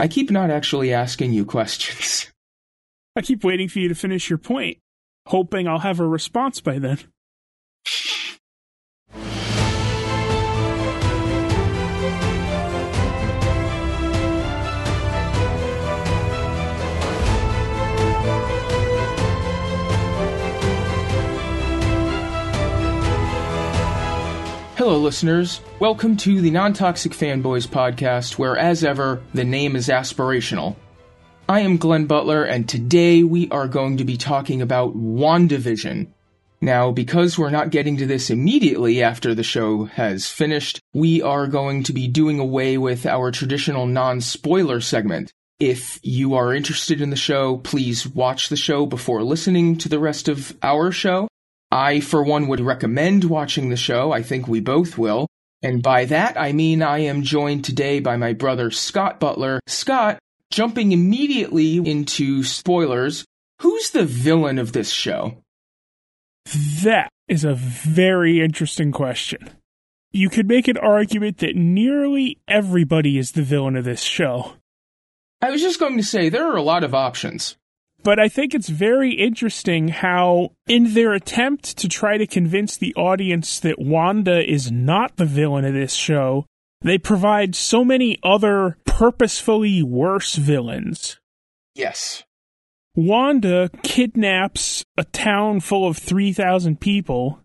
I keep not actually asking you questions. I keep waiting for you to finish your point, hoping I'll have a response by then. Hello, listeners. Welcome to the Non Toxic Fanboys podcast, where, as ever, the name is aspirational. I am Glenn Butler, and today we are going to be talking about WandaVision. Now, because we're not getting to this immediately after the show has finished, we are going to be doing away with our traditional non spoiler segment. If you are interested in the show, please watch the show before listening to the rest of our show. I, for one, would recommend watching the show. I think we both will. And by that, I mean I am joined today by my brother Scott Butler. Scott, jumping immediately into spoilers, who's the villain of this show? That is a very interesting question. You could make an argument that nearly everybody is the villain of this show. I was just going to say there are a lot of options. But I think it's very interesting how, in their attempt to try to convince the audience that Wanda is not the villain of this show, they provide so many other purposefully worse villains. Yes. Wanda kidnaps a town full of 3,000 people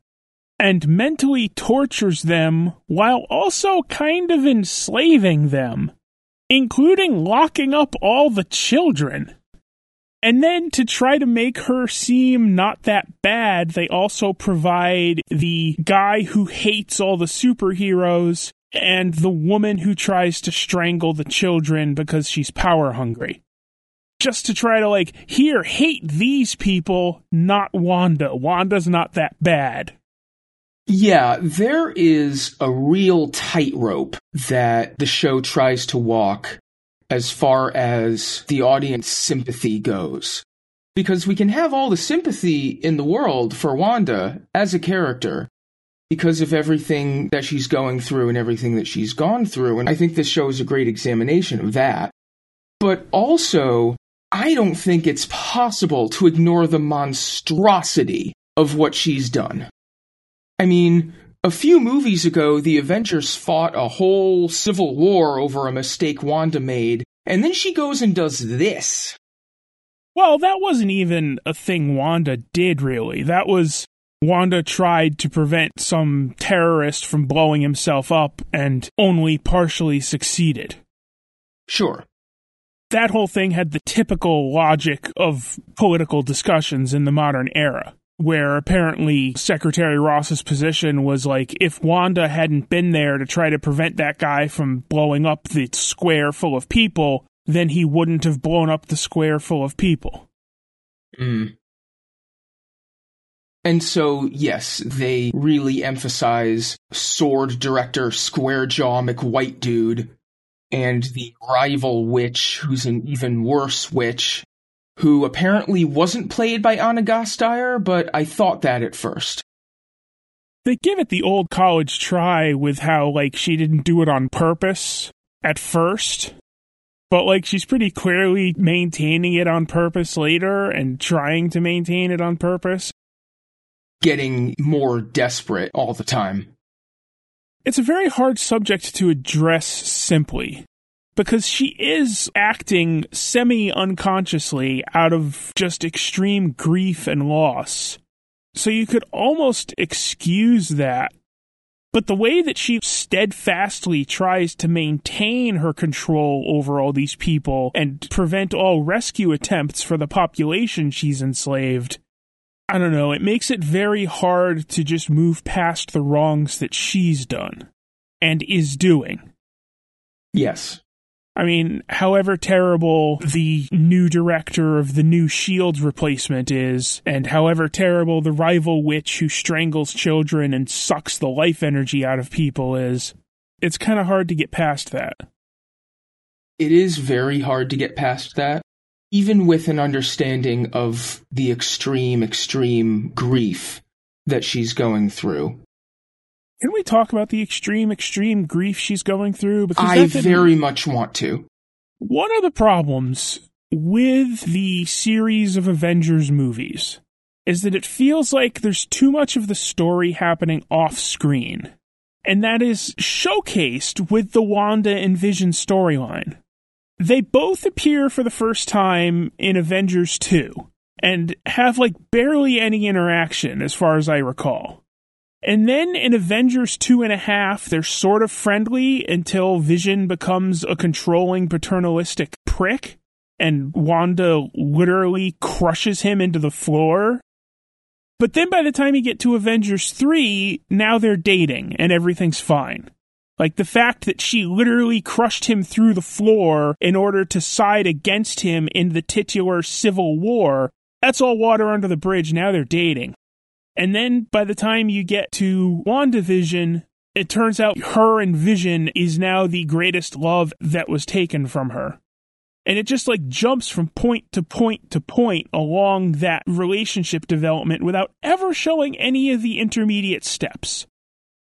and mentally tortures them while also kind of enslaving them, including locking up all the children. And then to try to make her seem not that bad, they also provide the guy who hates all the superheroes and the woman who tries to strangle the children because she's power hungry. Just to try to, like, here, hate these people, not Wanda. Wanda's not that bad. Yeah, there is a real tightrope that the show tries to walk as far as the audience sympathy goes. Because we can have all the sympathy in the world for Wanda as a character because of everything that she's going through and everything that she's gone through. And I think this show is a great examination of that. But also, I don't think it's possible to ignore the monstrosity of what she's done. I mean, a few movies ago, the Avengers fought a whole civil war over a mistake Wanda made, and then she goes and does this. Well, that wasn't even a thing Wanda did, really. That was Wanda tried to prevent some terrorist from blowing himself up and only partially succeeded. Sure. That whole thing had the typical logic of political discussions in the modern era where apparently Secretary Ross's position was like if Wanda hadn't been there to try to prevent that guy from blowing up the square full of people, then he wouldn't have blown up the square full of people. Mm. And so, yes, they really emphasize sword director Square Jaw McWhite Dude and the rival witch, who's an even worse witch, who apparently wasn't played by Anna Gasteyer, but I thought that at first. They give it the old college try with how, like, she didn't do it on purpose at first, but, like, she's pretty clearly maintaining it on purpose later and trying to maintain it on purpose. Getting more desperate all the time. It's a very hard subject to address simply because she is acting semi unconsciously out of just extreme grief and loss. So you could almost excuse that. But the way that she steadfastly tries to maintain her control over all these people and prevent all rescue attempts for the population she's enslaved, I don't know, it makes it very hard to just move past the wrongs that she's done and is doing. Yes. I mean, however terrible the new director of the new Shield replacement is, and however terrible the rival witch who strangles children and sucks the life energy out of people is, it's kind of hard to get past that. It is very hard to get past that, even with an understanding of the extreme, extreme grief that she's going through. Can we talk about the extreme, extreme grief she's going through? Because I very much want to. One of the problems with the series of Avengers movies is that it feels like there's too much of the story happening off screen. And that is showcased with the Wanda and Vision storyline. They both appear for the first time in Avengers 2 and have like barely any interaction as far as I recall. And then in Avengers two and a half, they're sort of friendly until Vision becomes a controlling paternalistic prick and Wanda literally crushes him into the floor. But then by the time you get to Avengers 3, now they're dating and everything's fine. Like the fact that she literally crushed him through the floor in order to side against him in the titular civil war, that's all water under the bridge. Now they're dating. And then by the time you get to WandaVision, it turns out her and Vision is now the greatest love that was taken from her. And it just like jumps from point to point to point along that relationship development without ever showing any of the intermediate steps.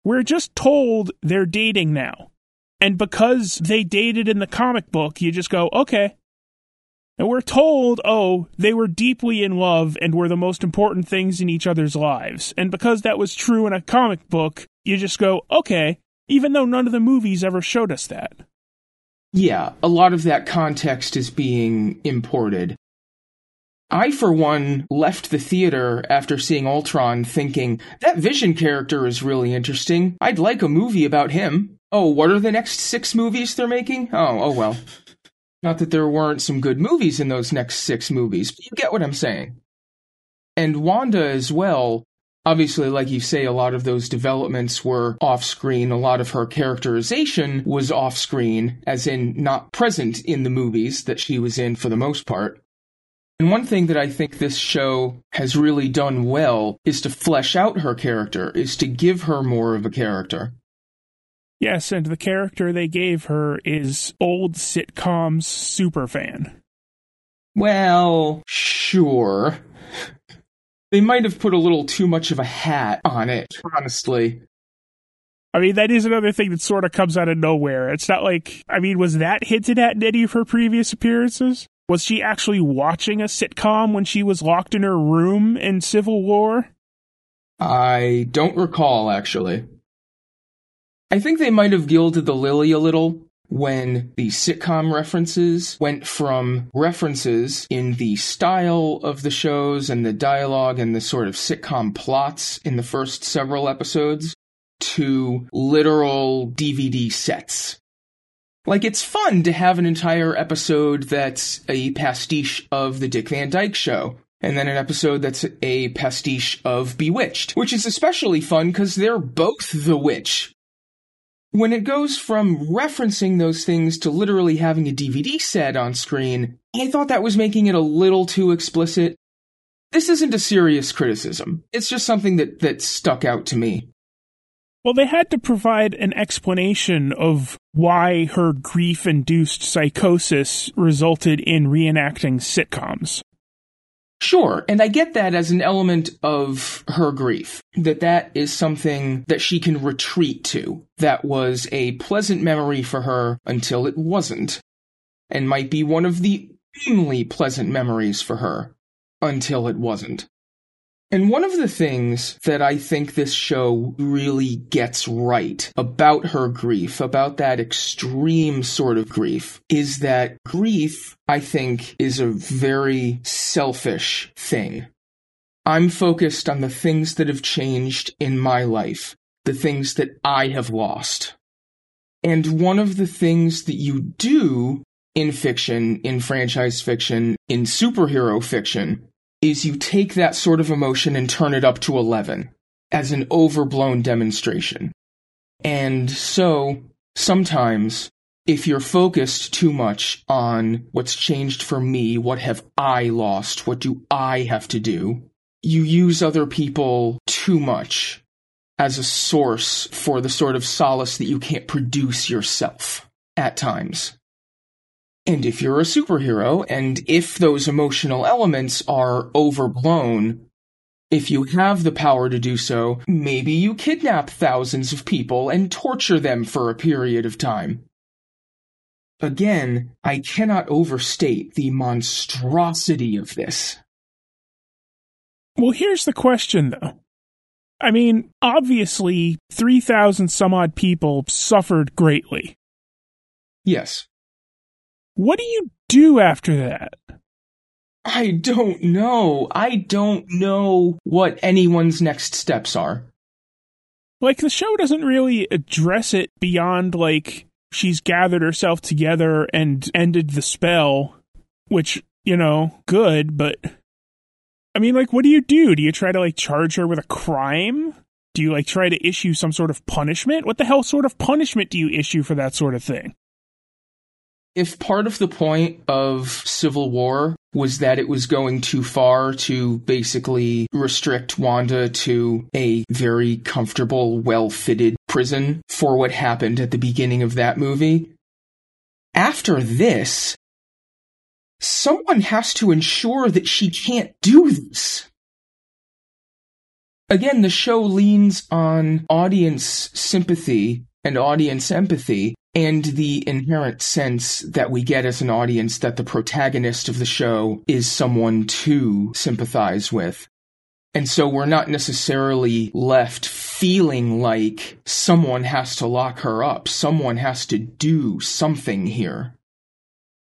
We're just told they're dating now. And because they dated in the comic book, you just go, okay. And we're told, oh, they were deeply in love and were the most important things in each other's lives. And because that was true in a comic book, you just go, okay, even though none of the movies ever showed us that. Yeah, a lot of that context is being imported. I, for one, left the theater after seeing Ultron thinking, that Vision character is really interesting. I'd like a movie about him. Oh, what are the next six movies they're making? Oh, oh well. Not that there weren't some good movies in those next six movies, but you get what I'm saying. And Wanda as well, Obviously, like you say, a lot of those developments were off screen. A lot of her characterization was off screen, as in not present in the movies that she was in for the most part. And one thing that I think this show has really done well is to flesh out her character, is to give her more of a character. Yes, and the character they gave her is old sitcoms superfan. Well, sure. They might have put a little too much of a hat on it, honestly. I mean, that is another thing that sort of comes out of nowhere. It's not like, I mean, was that hinted at in any of her previous appearances? Was she actually watching a sitcom when she was locked in her room in Civil War? I don't recall, actually. I think they might have gilded the lily a little when the sitcom references went from references in the style of the shows and the dialogue and the sort of sitcom plots in the first several episodes to literal DVD sets. Like, it's fun to have an entire episode that's a pastiche of the Dick Van Dyke Show, and then an episode that's a pastiche of Bewitched, which is especially fun because they're both the witch when it goes from referencing those things to literally having a DVD set on screen, I thought that was making it a little too explicit. This isn't a serious criticism. It's just something that, that stuck out to me. Well, they had to provide an explanation of why her grief induced psychosis resulted in reenacting sitcoms. Sure, and I get that as an element of her grief, that that is something that she can retreat to. That was a pleasant memory for her until it wasn't, and might be one of the only pleasant memories for her until it wasn't. And one of the things that I think this show really gets right about her grief, about that extreme sort of grief, is that grief, I think, is a very selfish thing. I'm focused on the things that have changed in my life, the things that I have lost. And one of the things that you do in fiction, in franchise fiction, in superhero fiction, is you take that sort of emotion and turn it up to 11 as an overblown demonstration. And so, sometimes, if you're focused too much on what's changed for me, what have I lost, what do I have to do, you use other people too much as a source for the sort of solace that you can't produce yourself at times. And if you're a superhero, and if those emotional elements are overblown, if you have the power to do so, maybe you kidnap thousands of people and torture them for a period of time. again, I cannot overstate the monstrosity of this. Well, here's the question, though. I mean, obviously, 3,000 some odd people suffered greatly. Yes. What do you do after that? I don't know. I don't know what anyone's next steps are. Like, the show doesn't really address it beyond, like, she's gathered herself together and ended the spell, which, you know, good, but I mean, like, what do you do? Do you try to, like, charge her with a crime? Do you, like, try to issue some sort of punishment? What the hell sort of punishment do you issue for that sort of thing? If part of the point of Civil War was that it was going too far to basically restrict Wanda to a very comfortable, well fitted prison for what happened at the beginning of that movie, after this, someone has to ensure that she can't do this. Again, the show leans on audience sympathy and audience empathy and the inherent sense that we get as an audience that the protagonist of the show is someone to sympathize with. And so we're not necessarily left feeling like someone has to lock her up. Someone has to do something here.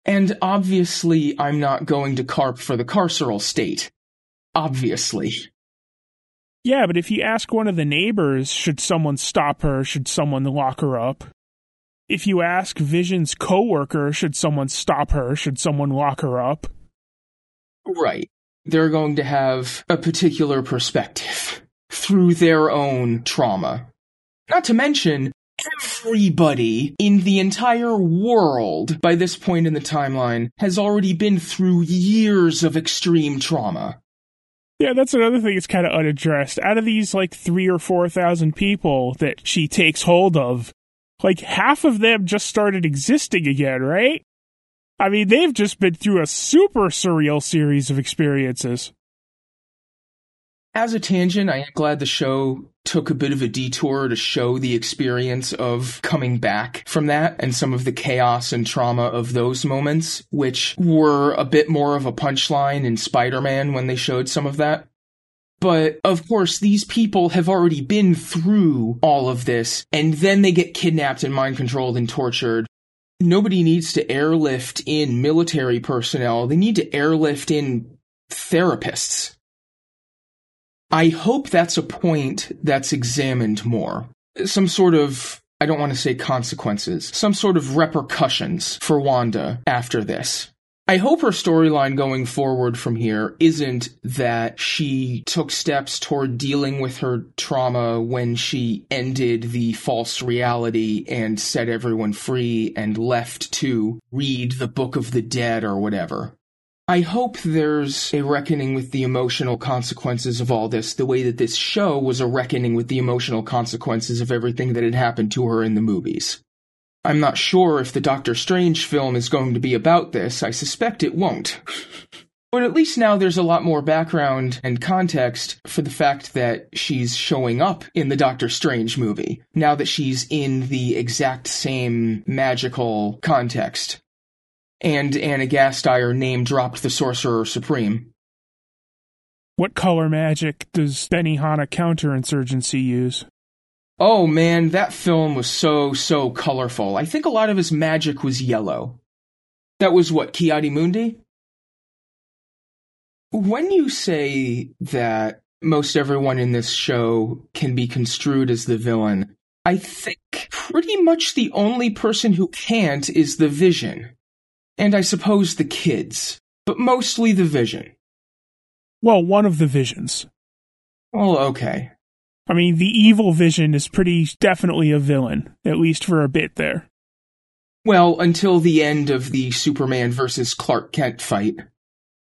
And obviously, I'm not going to carp for the carceral state. Obviously. Yeah, but if you ask one of the neighbors, should someone stop her? Should someone lock her up? If you ask Vision's coworker, should someone stop her? Should someone lock her up? Right. They're going to have a particular perspective through their own trauma. Not to mention, everybody in the entire world by this point in the timeline has already been through years of extreme trauma. Yeah, that's another thing that's kind of unaddressed. Out of these like three or four thousand people that she takes hold of, like half of them just started existing again, right? I mean, they've just been through a super surreal series of experiences. As a tangent, I am glad the show took a bit of a detour to show the experience of coming back from that and some of the chaos and trauma of those moments, which were a bit more of a punchline in Spider Man when they showed some of that. But of course, these people have already been through all of this, and then they get kidnapped and mind controlled and tortured. Nobody needs to airlift in military personnel, they need to airlift in therapists I hope that's a point that's examined more. Some sort of, I don't want to say consequences, some sort of repercussions for Wanda after this. I hope her storyline going forward from here isn't that she took steps toward dealing with her trauma when she ended the false reality and set everyone free and left to read the Book of the Dead or whatever. I hope there's a reckoning with the emotional consequences of all this, the way that this show was a reckoning with the emotional consequences of everything that had happened to her in the movies. I'm not sure if the Doctor Strange film is going to be about this. I suspect it won't. but at least now there's a lot more background and context for the fact that she's showing up in the Doctor Strange movie, now that she's in the exact same magical context and Anna Gasteyer name dropped the Sorcerer Supreme. What color magic does Benihana counterinsurgency use? Oh man, that film was so, so colorful. I think a lot of his magic was yellow. That was what, Ki-Adi-Mundi? When you say that most everyone in this show can be construed as the villain, I think pretty much the only person who can't is the Vision and I suppose the kids, but mostly the vision. Well, one of the visions. Well, okay. I mean, the evil vision is pretty definitely a villain, at least for a bit there. Well, until the end of the Superman versus Clark Kent fight.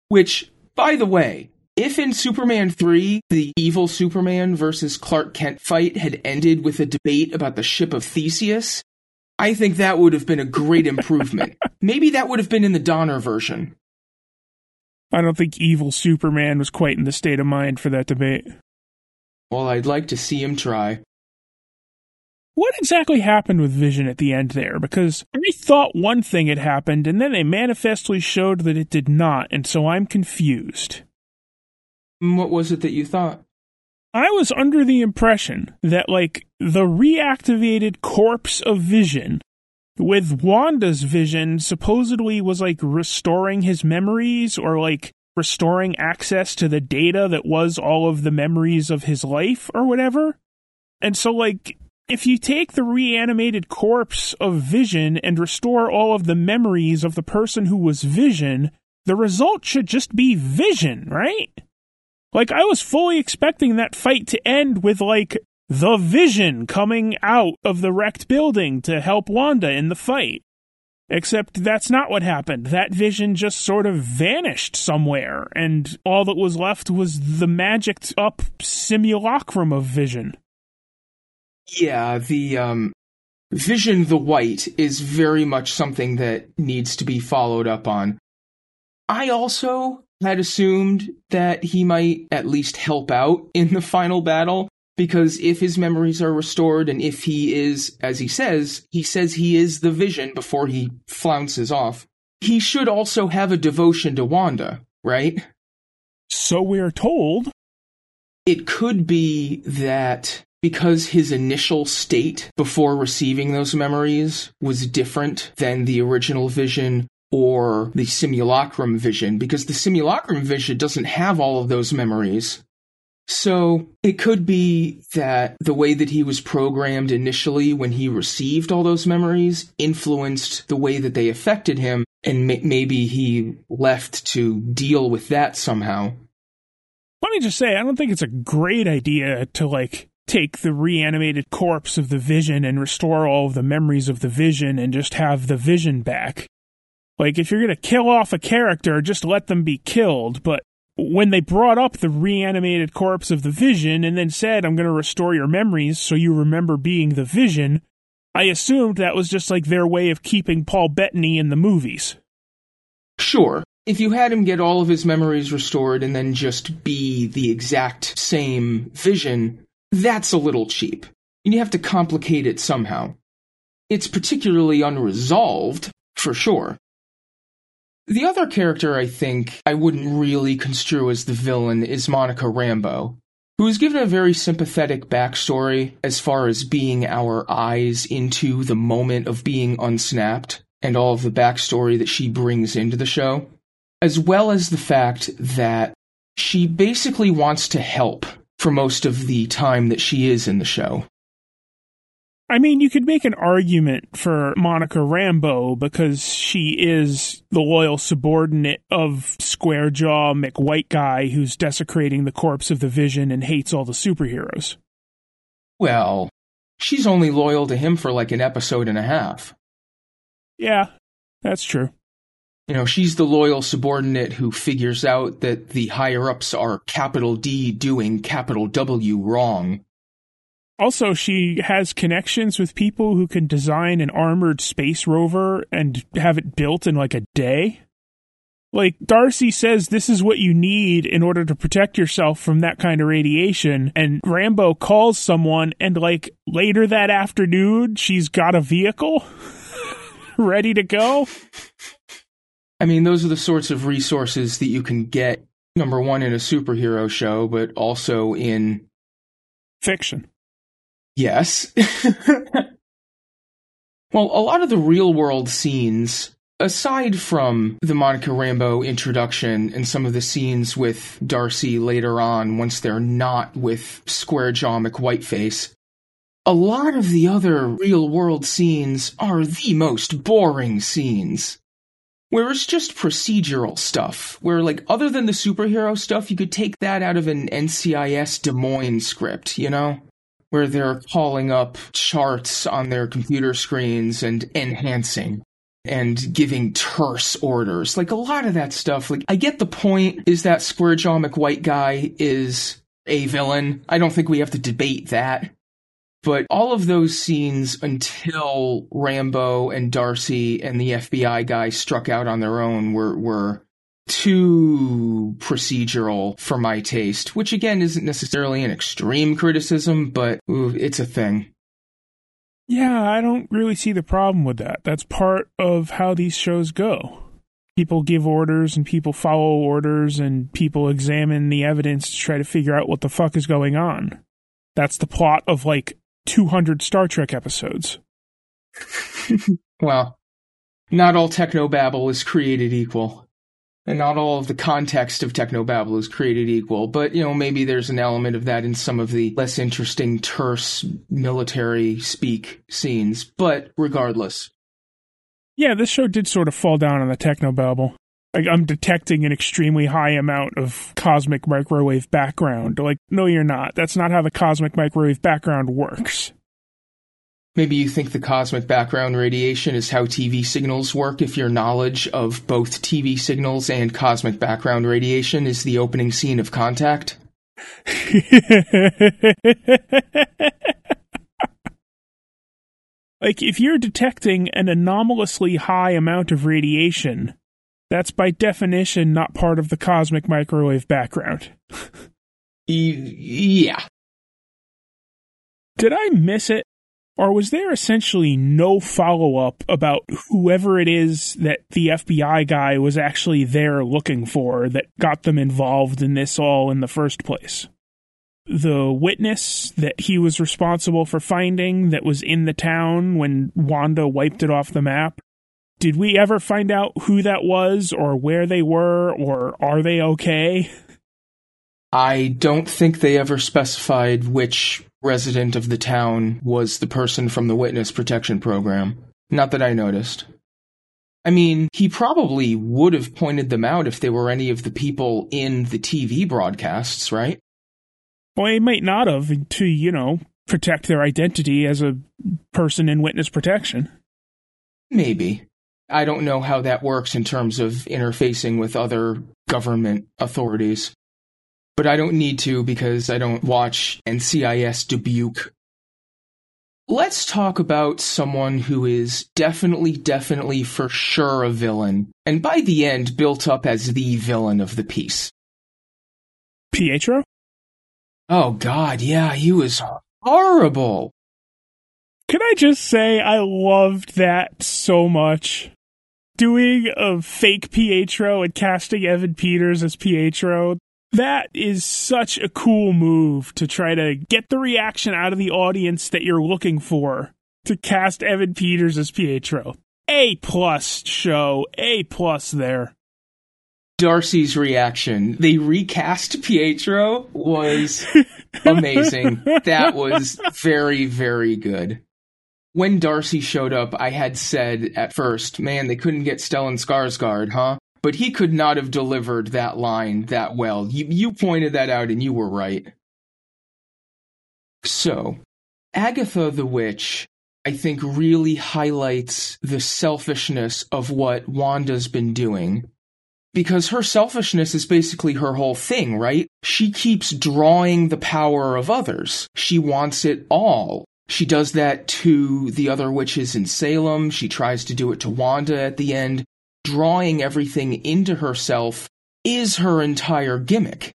Which, by the way, if in Superman 3, the evil Superman versus Clark Kent fight had ended with a debate about the ship of Theseus, I think that would have been a great improvement. Maybe that would have been in the Donner version. I don't think evil Superman was quite in the state of mind for that debate. Well, I'd like to see him try. what exactly happened with Vision at the end there? Because I thought one thing had happened, and then they manifestly showed that it did not, and so I'm confused. Mm, what was it that you thought? I was under the impression that, like, the reactivated corpse of Vision with Wanda's vision supposedly was like restoring his memories or like restoring access to the data that was all of the memories of his life or whatever. And so, like, if you take the reanimated corpse of Vision and restore all of the memories of the person who was Vision, the result should just be Vision, right? Like, I was fully expecting that fight to end with, like, the Vision coming out of the wrecked building to help Wanda in the fight. Except that's not what happened. That vision just sort of vanished somewhere, and all that was left was the magicked up simulacrum of vision. Yeah, the um, Vision the White is very much something that needs to be followed up on. I also had assumed that he might at least help out in the final battle, because if his memories are restored and if he is, as he says, he says he is the vision before he flounces off, he should also have a devotion to Wanda, right? So we're told. It could be that because his initial state before receiving those memories was different than the original vision or the simulacrum vision, because the simulacrum vision doesn't have all of those memories. So it could be that the way that he was programmed initially when he received all those memories influenced the way that they affected him, and maybe he left to deal with that somehow. Let me just say, I don't think it's a great idea to like take the reanimated corpse of the vision and restore all of the memories of the vision and just have the vision back. Like, if you're gonna kill off a character, just let them be killed, but when they brought up the reanimated corpse of the Vision and then said, I'm going to restore your memories so you remember being the Vision, I assumed that was just like their way of keeping Paul Bettany in the movies. Sure. If you had him get all of his memories restored and then just be the exact same Vision, that's a little cheap. And you have to complicate it somehow. It's particularly unresolved, for sure. The other character I think I wouldn't really construe as the villain is Monica Rambeau, who is given a very sympathetic backstory as far as being our eyes into the moment of being unsnapped and all of the backstory that she brings into the show, as well as the fact that she basically wants to help for most of the time that she is in the show. I mean, you could make an argument for Monica Rambeau because she is the loyal subordinate of Square Jaw McWhite guy who's desecrating the corpse of the Vision and hates all the superheroes. Well, she's only loyal to him for like an episode and a half. Yeah, that's true. You know, she's the loyal subordinate who figures out that the higher ups are capital D doing capital W wrong. Also, she has connections with people who can design an armored space rover and have it built in like a day. Like, Darcy says this is what you need in order to protect yourself from that kind of radiation. And Rambeau calls someone, and like later that afternoon, she's got a vehicle ready to go. I mean, those are the sorts of resources that you can get, number one, in a superhero show, but also in fiction. Yes. well, a lot of the real world scenes, aside from the Monica Rambeau introduction and some of the scenes with Darcy later on, once they're not with Square Jaw McWhiteface, a lot of the other real world scenes are the most boring scenes. Where it's just procedural stuff, where, like, other than the superhero stuff, you could take that out of an NCIS Des Moines script, you know? Where they're calling up charts on their computer screens and enhancing and giving terse orders. Like a lot of that stuff. Like I get the point is that Square Jaw McWhite guy is a villain. I don't think we have to debate that. But all of those scenes until Rambeau and Darcy and the FBI guy struck out on their own were were too procedural for my taste, which again isn't necessarily an extreme criticism, but ooh, it's a thing. Yeah, I don't really see the problem with that. That's part of how these shows go. People give orders and people follow orders and people examine the evidence to try to figure out what the fuck is going on. That's the plot of like 200 Star Trek episodes. well, not all technobabble is created equal and not all of the context of technobabble is created equal but you know maybe there's an element of that in some of the less interesting terse military speak scenes but regardless. Yeah this show did sort of fall down on the technobabble. Like i'm detecting an extremely high amount of cosmic microwave background. Like no you're not. That's not how the cosmic microwave background works Maybe you think the cosmic background radiation is how TV signals work if your knowledge of both TV signals and cosmic background radiation is the opening scene of Contact? like, if you're detecting an anomalously high amount of radiation, that's by definition not part of the cosmic microwave background. yeah. Did I miss it? Or was there essentially no follow up about whoever it is that the FBI guy was actually there looking for that got them involved in this all in the first place? The witness that he was responsible for finding that was in the town when Wanda wiped it off the map? Did we ever find out who that was or where they were or are they okay? I don't think they ever specified which resident of the town was the person from the witness protection program. Not that I noticed. I mean, he probably would have pointed them out if they were any of the people in the TV broadcasts, right? Well, he might not have to, you know, protect their identity as a person in witness protection. Maybe. I don't know how that works in terms of interfacing with other government authorities but I don't need to because I don't watch NCIS Dubuque. Let's talk about someone who is definitely, definitely for sure a villain, and by the end built up as the villain of the piece. Pietro? Oh god, yeah, he was horrible. Can I just say I loved that so much? Doing a fake Pietro and casting Evan Peters as Pietro, that is such a cool move to try to get the reaction out of the audience that you're looking for to cast Evan Peters as Pietro. A plus show, A plus there. Darcy's reaction, they recast Pietro was amazing. that was very, very good. When Darcy showed up, I had said at first, man, they couldn't get Stellan Skarsgård, huh? But he could not have delivered that line that well. You, you pointed that out and you were right. So, Agatha the Witch, I think, really highlights the selfishness of what Wanda's been doing. Because her selfishness is basically her whole thing, right? She keeps drawing the power of others. She wants it all. She does that to the other witches in Salem. She tries to do it to Wanda at the end drawing everything into herself is her entire gimmick.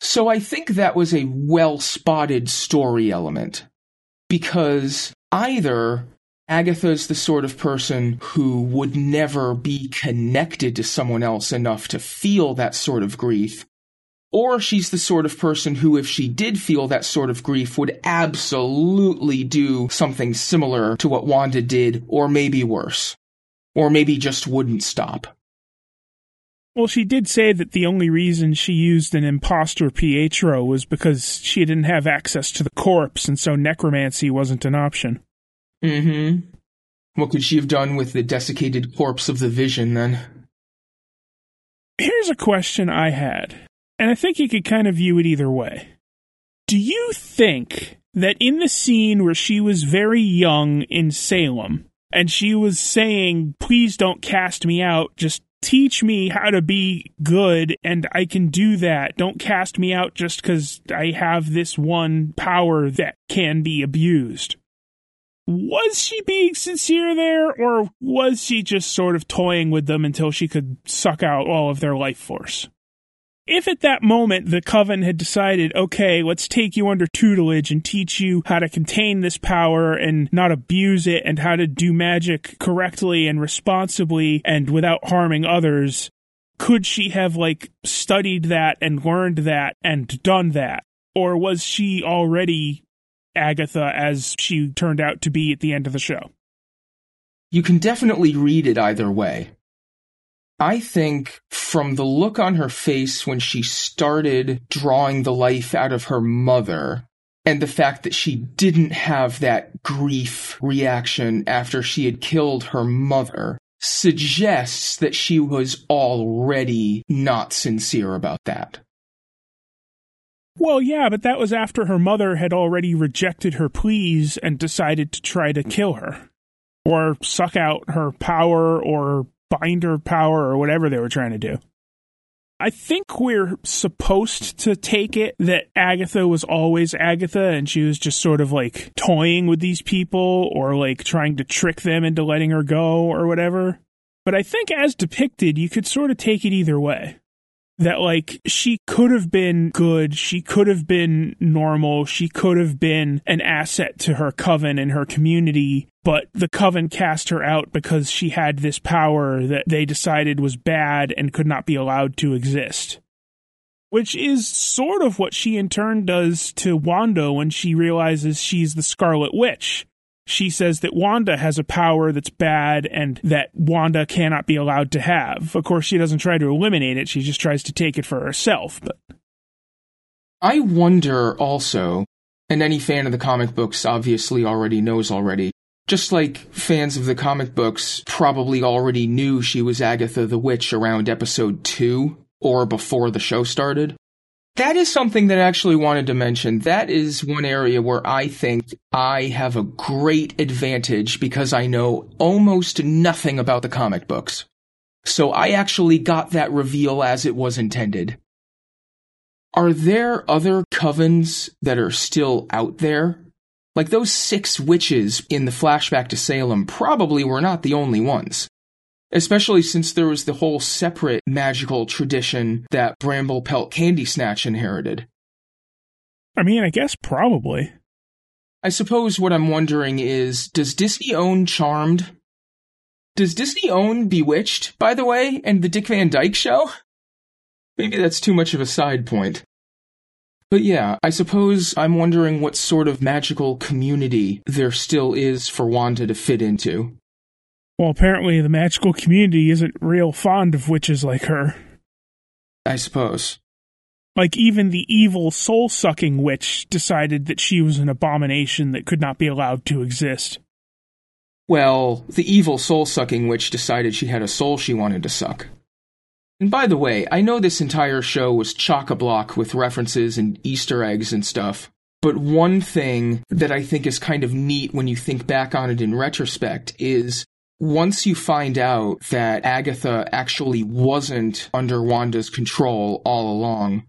So I think that was a well spotted story element. Because either Agatha's the sort of person who would never be connected to someone else enough to feel that sort of grief, or she's the sort of person who, if she did feel that sort of grief, would absolutely do something similar to what Wanda did, or maybe worse or maybe just wouldn't stop. Well, she did say that the only reason she used an impostor Pietro was because she didn't have access to the corpse, and so necromancy wasn't an option. Mm hmm. What could she have done with the desiccated corpse of the vision then? Here's a question I had, and I think you could kind of view it either way. Do you think that in the scene where she was very young in Salem, and she was saying, please don't cast me out. Just teach me how to be good and I can do that. Don't cast me out just because I have this one power that can be abused. Was she being sincere there or was she just sort of toying with them until she could suck out all of their life force? If at that moment the coven had decided, okay, let's take you under tutelage and teach you how to contain this power and not abuse it and how to do magic correctly and responsibly and without harming others, could she have like studied that and learned that and done that? Or was she already Agatha as she turned out to be at the end of the show? You can definitely read it either way. I think from the look on her face when she started drawing the life out of her mother, and the fact that she didn't have that grief reaction after she had killed her mother, suggests that she was already not sincere about that. Well, yeah, but that was after her mother had already rejected her pleas and decided to try to kill her. Or suck out her power or binder power or whatever they were trying to do. I think we're supposed to take it that Agatha was always Agatha and she was just sort of like toying with these people or like trying to trick them into letting her go or whatever. But I think as depicted, you could sort of take it either way that like she could have been good, she could have been normal, she could have been an asset to her coven and her community, but the coven cast her out because she had this power that they decided was bad and could not be allowed to exist. Which is sort of what she in turn does to Wanda when she realizes she's the Scarlet Witch she says that Wanda has a power that's bad and that Wanda cannot be allowed to have. Of course, she doesn't try to eliminate it, she just tries to take it for herself, but I wonder also, and any fan of the comic books obviously already knows already, just like fans of the comic books probably already knew she was Agatha the Witch around episode 2 or before the show started. That is something that I actually wanted to mention. That is one area where I think I have a great advantage because I know almost nothing about the comic books. So I actually got that reveal as it was intended. Are there other covens that are still out there? Like those six witches in the flashback to Salem probably were not the only ones especially since there was the whole separate magical tradition that Bramblepelt Candy Snatch inherited. I mean, I guess probably. I suppose what I'm wondering is does Disney own Charmed? Does Disney own Bewitched, by the way, and the Dick Van Dyke Show? Maybe that's too much of a side point. But yeah, I suppose I'm wondering what sort of magical community there still is for Wanda to fit into. Well, apparently the magical community isn't real fond of witches like her. I suppose. Like, even the evil soul sucking witch decided that she was an abomination that could not be allowed to exist. Well, the evil soul sucking witch decided she had a soul she wanted to suck. And by the way, I know this entire show was chock a block with references and Easter eggs and stuff, but one thing that I think is kind of neat when you think back on it in retrospect is once you find out that Agatha actually wasn't under Wanda's control all along,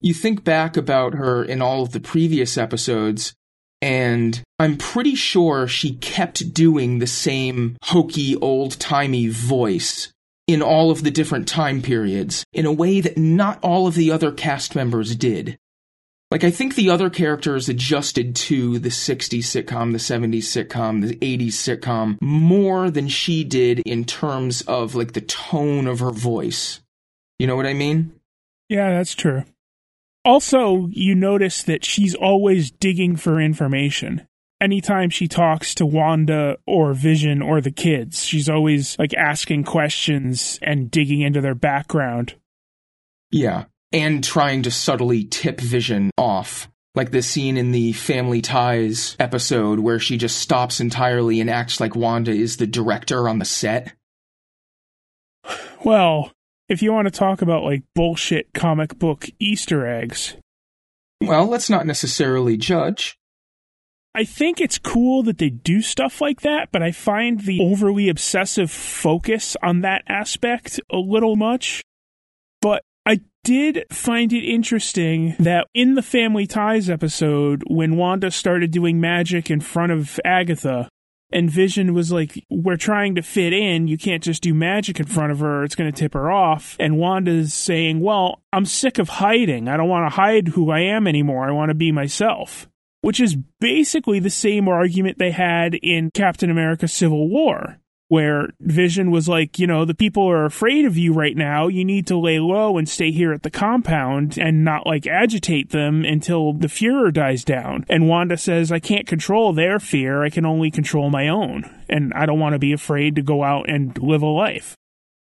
you think back about her in all of the previous episodes, and I'm pretty sure she kept doing the same hokey, old timey voice in all of the different time periods in a way that not all of the other cast members did. Like, I think the other characters adjusted to the 60s sitcom, the 70s sitcom, the 80s sitcom more than she did in terms of, like, the tone of her voice. You know what I mean? Yeah, that's true. Also, you notice that she's always digging for information. Anytime she talks to Wanda or Vision or the kids, she's always like asking questions and digging into their background. Yeah and trying to subtly tip Vision off. Like the scene in the Family Ties episode where she just stops entirely and acts like Wanda is the director on the set. Well, if you want to talk about like bullshit comic book Easter eggs. Well, let's not necessarily judge. I think it's cool that they do stuff like that, but I find the overly obsessive focus on that aspect a little much. But did find it interesting that in the Family Ties episode, when Wanda started doing magic in front of Agatha, And Vision was like, We're trying to fit in. You can't just do magic in front of her. It's going to tip her off. And Wanda's saying, Well, I'm sick of hiding. I don't want to hide who I am anymore. I want to be myself. Which is basically the same argument they had in Captain America Civil War where Vision was like, you know, the people are afraid of you right now. You need to lay low and stay here at the compound and not like agitate them until the furor dies down. And Wanda says, I can't control their fear. I can only control my own. And I don't want to be afraid to go out and live a life.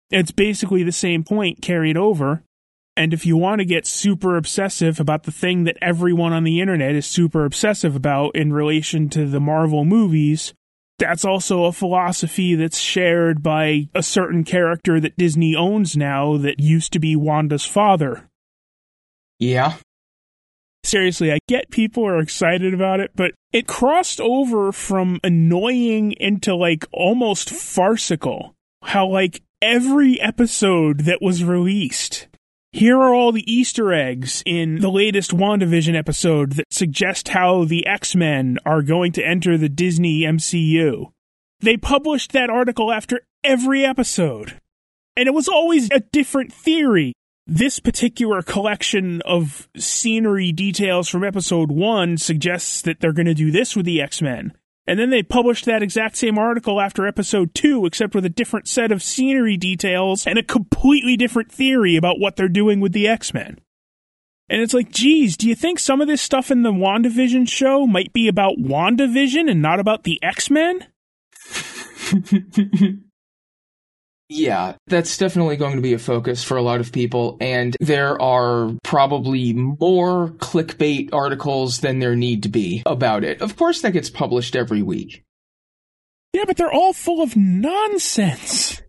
It's basically the same point carried over. And if you want to get super obsessive about the thing that everyone on the internet is super obsessive about in relation to the Marvel movies, that's also a philosophy that's shared by a certain character that Disney owns now that used to be Wanda's father. Yeah. Seriously, I get people are excited about it, but it crossed over from annoying into like almost farcical. How like every episode that was released here are all the Easter eggs in the latest WandaVision episode that suggest how the X Men are going to enter the Disney MCU. They published that article after every episode. And it was always a different theory. This particular collection of scenery details from episode one suggests that they're going to do this with the X Men. And then they published that exact same article after episode two, except with a different set of scenery details and a completely different theory about what they're doing with the X Men. And it's like, geez, do you think some of this stuff in the WandaVision show might be about WandaVision and not about the X Men? Yeah, that's definitely going to be a focus for a lot of people, and there are probably more clickbait articles than there need to be about it. Of course, that gets published every week. Yeah, but they're all full of nonsense.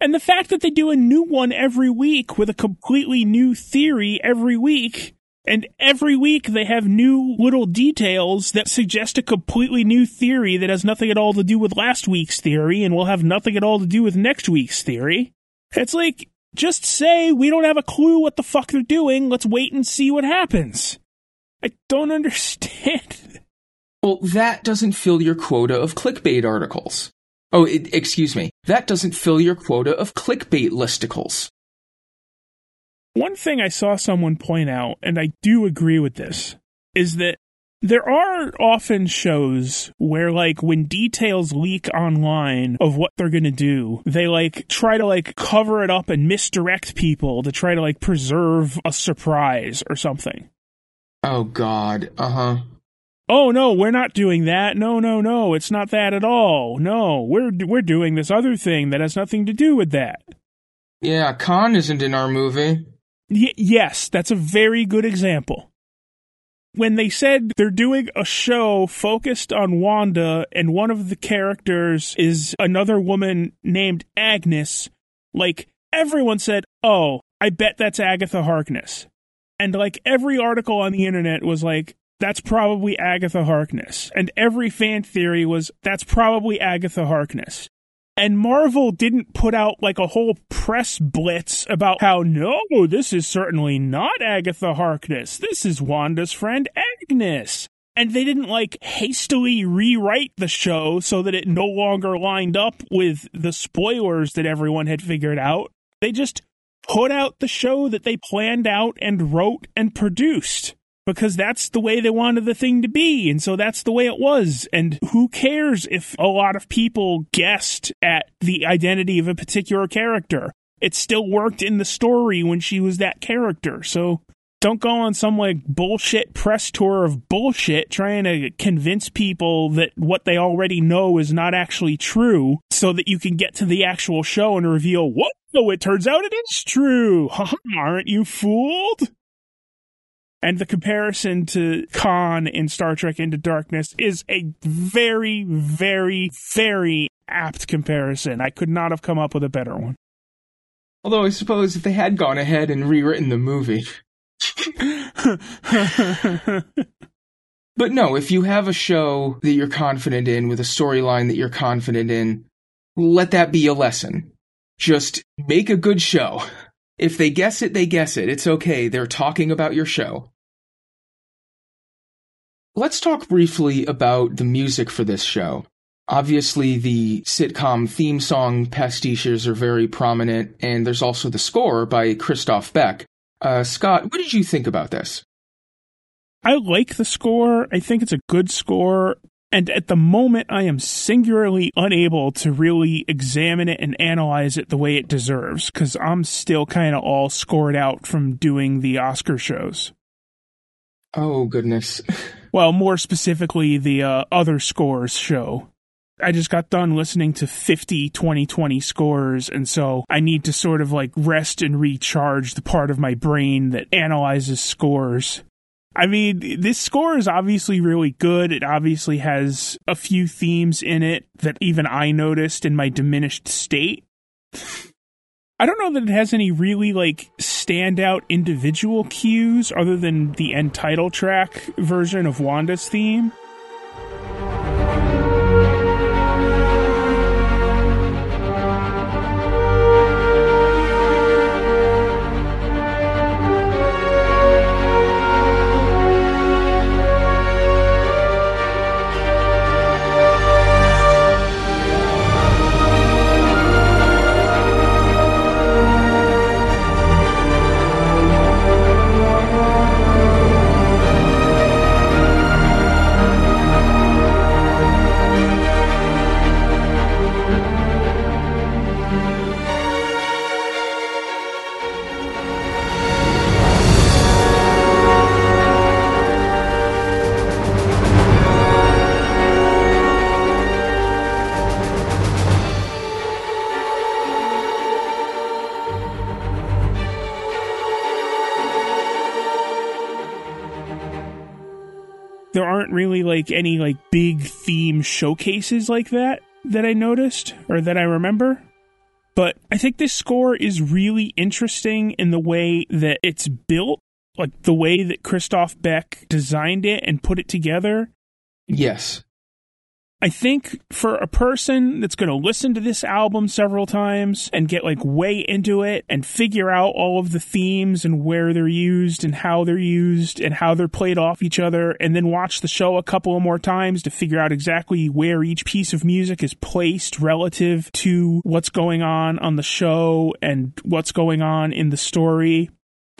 And the fact that they do a new one every week with a completely new theory every week and every week they have new little details that suggest a completely new theory that has nothing at all to do with last week's theory and will have nothing at all to do with next week's theory. It's like, just say we don't have a clue what the fuck they're doing. Let's wait and see what happens. I don't understand. Well, that doesn't fill your quota of clickbait articles. Oh, it, excuse me. That doesn't fill your quota of clickbait listicles. One thing I saw someone point out, and I do agree with this, is that there are often shows where like when details leak online of what they're going to do, they like try to like cover it up and misdirect people to try to like preserve a surprise or something. Oh god. Uh-huh. Oh no, we're not doing that. No, no, no. It's not that at all. No, we're we're doing this other thing that has nothing to do with that. Yeah, Khan isn't in our movie. Y- yes, that's a very good example. When they said they're doing a show focused on Wanda and one of the characters is another woman named Agnes, like everyone said, "Oh, I bet that's Agatha Harkness." And like every article on the internet was like, that's probably Agatha Harkness. And every fan theory was, that's probably Agatha Harkness. And Marvel didn't put out like a whole press blitz about how, no, this is certainly not Agatha Harkness. This is Wanda's friend Agnes. And they didn't like hastily rewrite the show so that it no longer lined up with the spoilers that everyone had figured out. They just put out the show that they planned out and wrote and produced because that's the way they wanted the thing to be. And so that's the way it was. And who cares if a lot of people guessed at the identity of a particular character? It still worked in the story when she was that character. So don't go on some like bullshit press tour of bullshit trying to convince people that what they already know is not actually true so that you can get to the actual show and reveal what? No, it turns out it is true. Aren't you fooled? And the comparison to Khan in Star Trek Into Darkness is a very, very, very apt comparison. I could not have come up with a better one. Although I suppose if they had gone ahead and rewritten the movie. but no, if you have a show that you're confident in with a storyline that you're confident in, let that be a lesson. Just make a good show. If they guess it, they guess it. It's okay. They're talking about your show. Let's talk briefly about the music for this show. Obviously, the sitcom theme song pastiches are very prominent, and there's also the score by Christophe Beck. Uh, Scott, what did you think about this? I like the score. I think it's a good score. And at the moment, I am singularly unable to really examine it and analyze it the way it deserves because I'm still kind of all scored out from doing the Oscar shows. Oh, goodness. well, more specifically, the uh, Other Scores show. I just got done listening to 50 2020 scores, and so I need to sort of like rest and recharge the part of my brain that analyzes scores. I mean, this score is obviously really good. It obviously has a few themes in it that even I noticed in my diminished state. I don't know that it has any really like standout individual cues other than the end title track version of Wanda's theme. Showcases like that that I noticed or that I remember. But I think this score is really interesting in the way that it's built, like the way that Christophe Beck designed it and put it together. Yes. I think for a person that's going to listen to this album several times and get like way into it and figure out all of the themes and where they're used and how they're used and how they're played off each other and then watch the show a couple of more times to figure out exactly where each piece of music is placed relative to what's going on on the show and what's going on in the story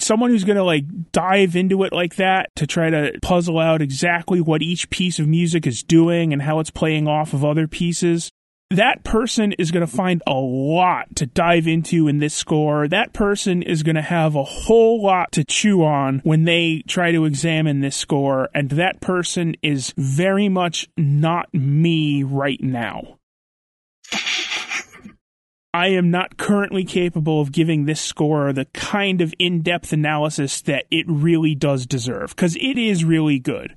someone who's going to like dive into it like that to try to puzzle out exactly what each piece of music is doing and how it's playing off of other pieces. That person is going to find a lot to dive into in this score. That person is going to have a whole lot to chew on when they try to examine this score. And that person is very much not me right now. I am not currently capable of giving this score the kind of in depth analysis that it really does deserve, because it is really good.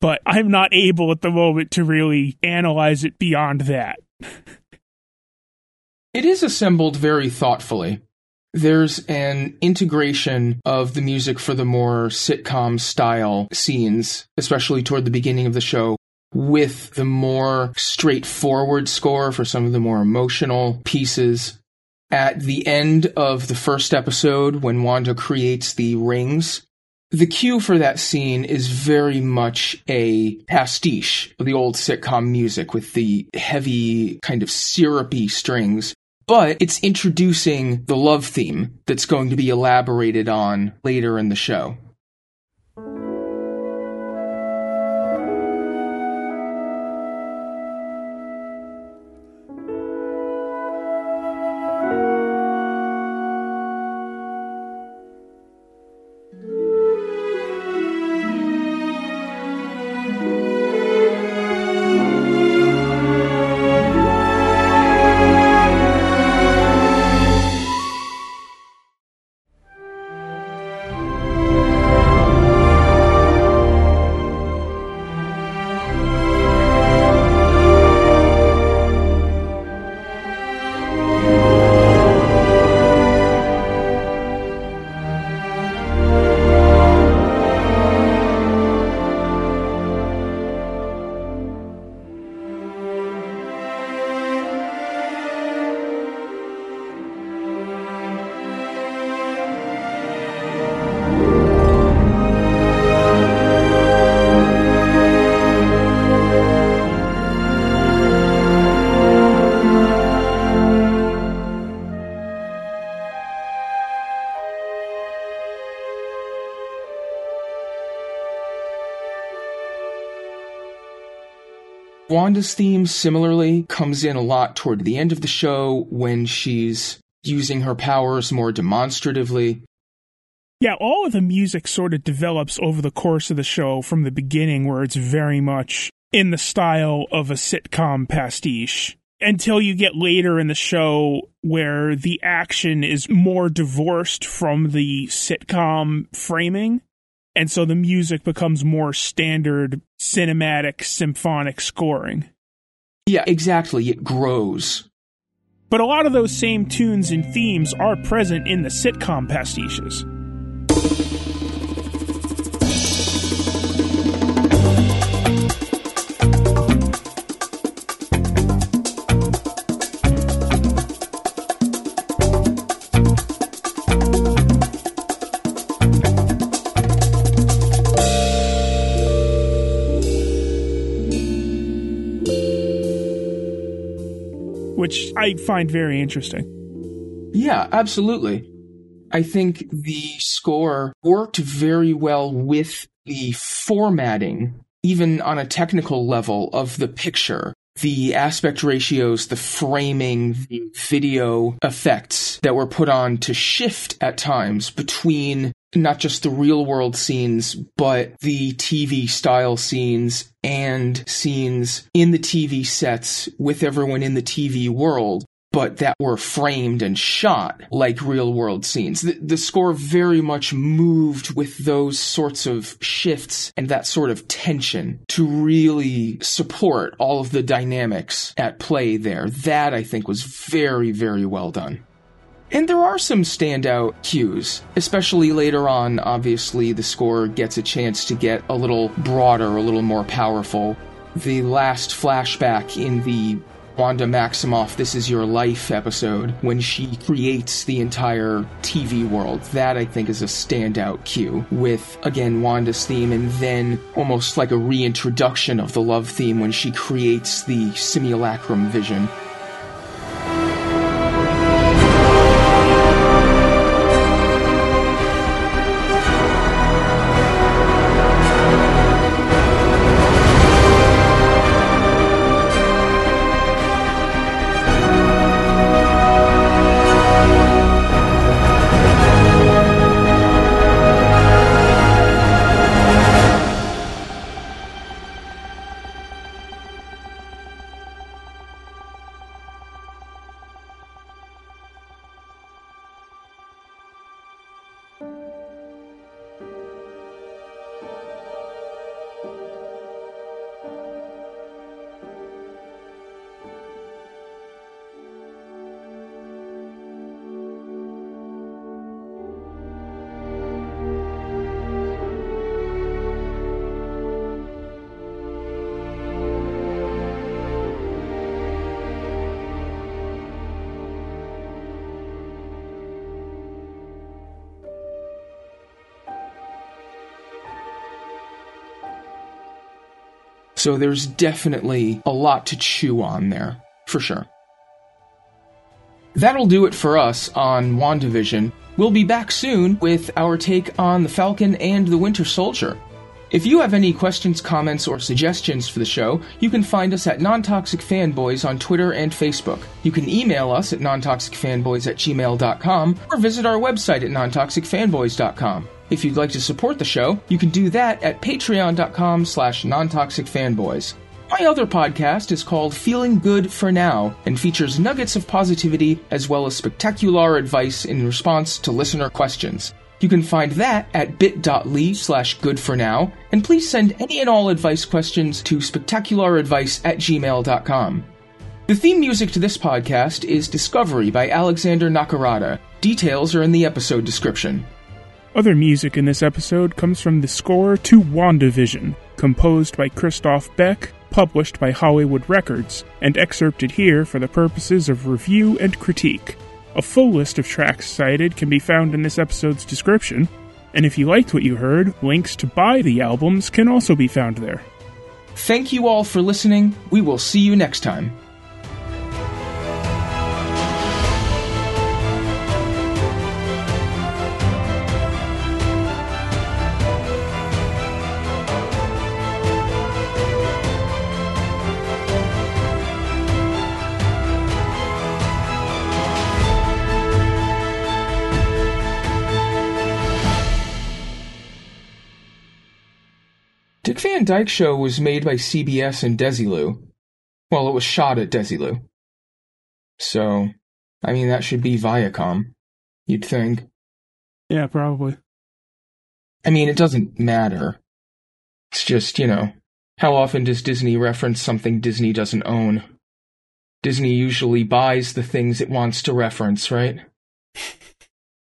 But I'm not able at the moment to really analyze it beyond that. it is assembled very thoughtfully. There's an integration of the music for the more sitcom style scenes, especially toward the beginning of the show, with the more straightforward score for some of the more emotional pieces. At the end of the first episode, when Wanda creates the rings, the cue for that scene is very much a pastiche of the old sitcom music with the heavy, kind of syrupy strings. But it's introducing the love theme that's going to be elaborated on later in the show. Wanda's theme similarly comes in a lot toward the end of the show when she's using her powers more demonstratively. Yeah, all of the music sort of develops over the course of the show from the beginning, where it's very much in the style of a sitcom pastiche until you get later in the show where the action is more divorced from the sitcom framing. And so the music becomes more standard cinematic symphonic scoring. Yeah, exactly. It grows. But a lot of those same tunes and themes are present in the sitcom pastiches. I find very interesting. Yeah, absolutely. I think the score worked very well with the formatting, even on a technical level, of the picture. The aspect ratios, the framing, the video effects that were put on to shift at times between not just the real world scenes, but the TV style scenes and scenes in the TV sets with everyone in the TV world, but that were framed and shot like real world scenes. The, the, score very much moved with those sorts of shifts and that sort of tension to really support all of the dynamics at play there. That I think was very, very well done. And there are some standout cues, especially later on. Obviously, the score gets a chance to get a little broader, a little more powerful. The last flashback in the Wanda Maximoff This Is Your Life episode, when she creates the entire TV world. That, I think, is a standout cue with, again, Wanda's theme and then almost like a reintroduction of the love theme when she creates the simulacrum vision. So there's definitely a lot to chew on there, for sure. That'll do it for us on WandaVision. We'll be back soon with our take on the Falcon and the Winter Soldier. If you have any questions, comments, or suggestions for the show, you can find us at Non-Toxic Fanboys on Twitter and Facebook. You can email us at nontoxicfanboys at gmail.com or visit our website at nontoxicfanboys.com. If you'd like to support the show, you can do that at patreon.com slash nontoxicfanboys. My other podcast is called Feeling Good for Now and features nuggets of positivity as well as spectacular advice in response to listener questions. You can find that at bit.ly slash goodfornow, and please send any and all advice questions to spectacularadvice at gmail.com. The theme music to this podcast is Discovery by Alexander Nakarada. Details are in the episode description. Other music in this episode comes from the score to WandaVision, composed by Christophe Beck, published by Hollywood Records, and excerpted here for the purposes of review and critique. A full list of tracks cited can be found in this episode's description, and if you liked what you heard, links to buy the albums can also be found there. Thank you all for listening. We will see you next time. Dick Van Dyke Show was made by CBS and Desilu. Well, it was shot at Desilu. So, I mean, that should be Viacom, you'd think. Yeah, probably. I mean, it doesn't matter. It's just, you know, how often does Disney reference something Disney doesn't own? Disney usually buys the things it wants to reference, right?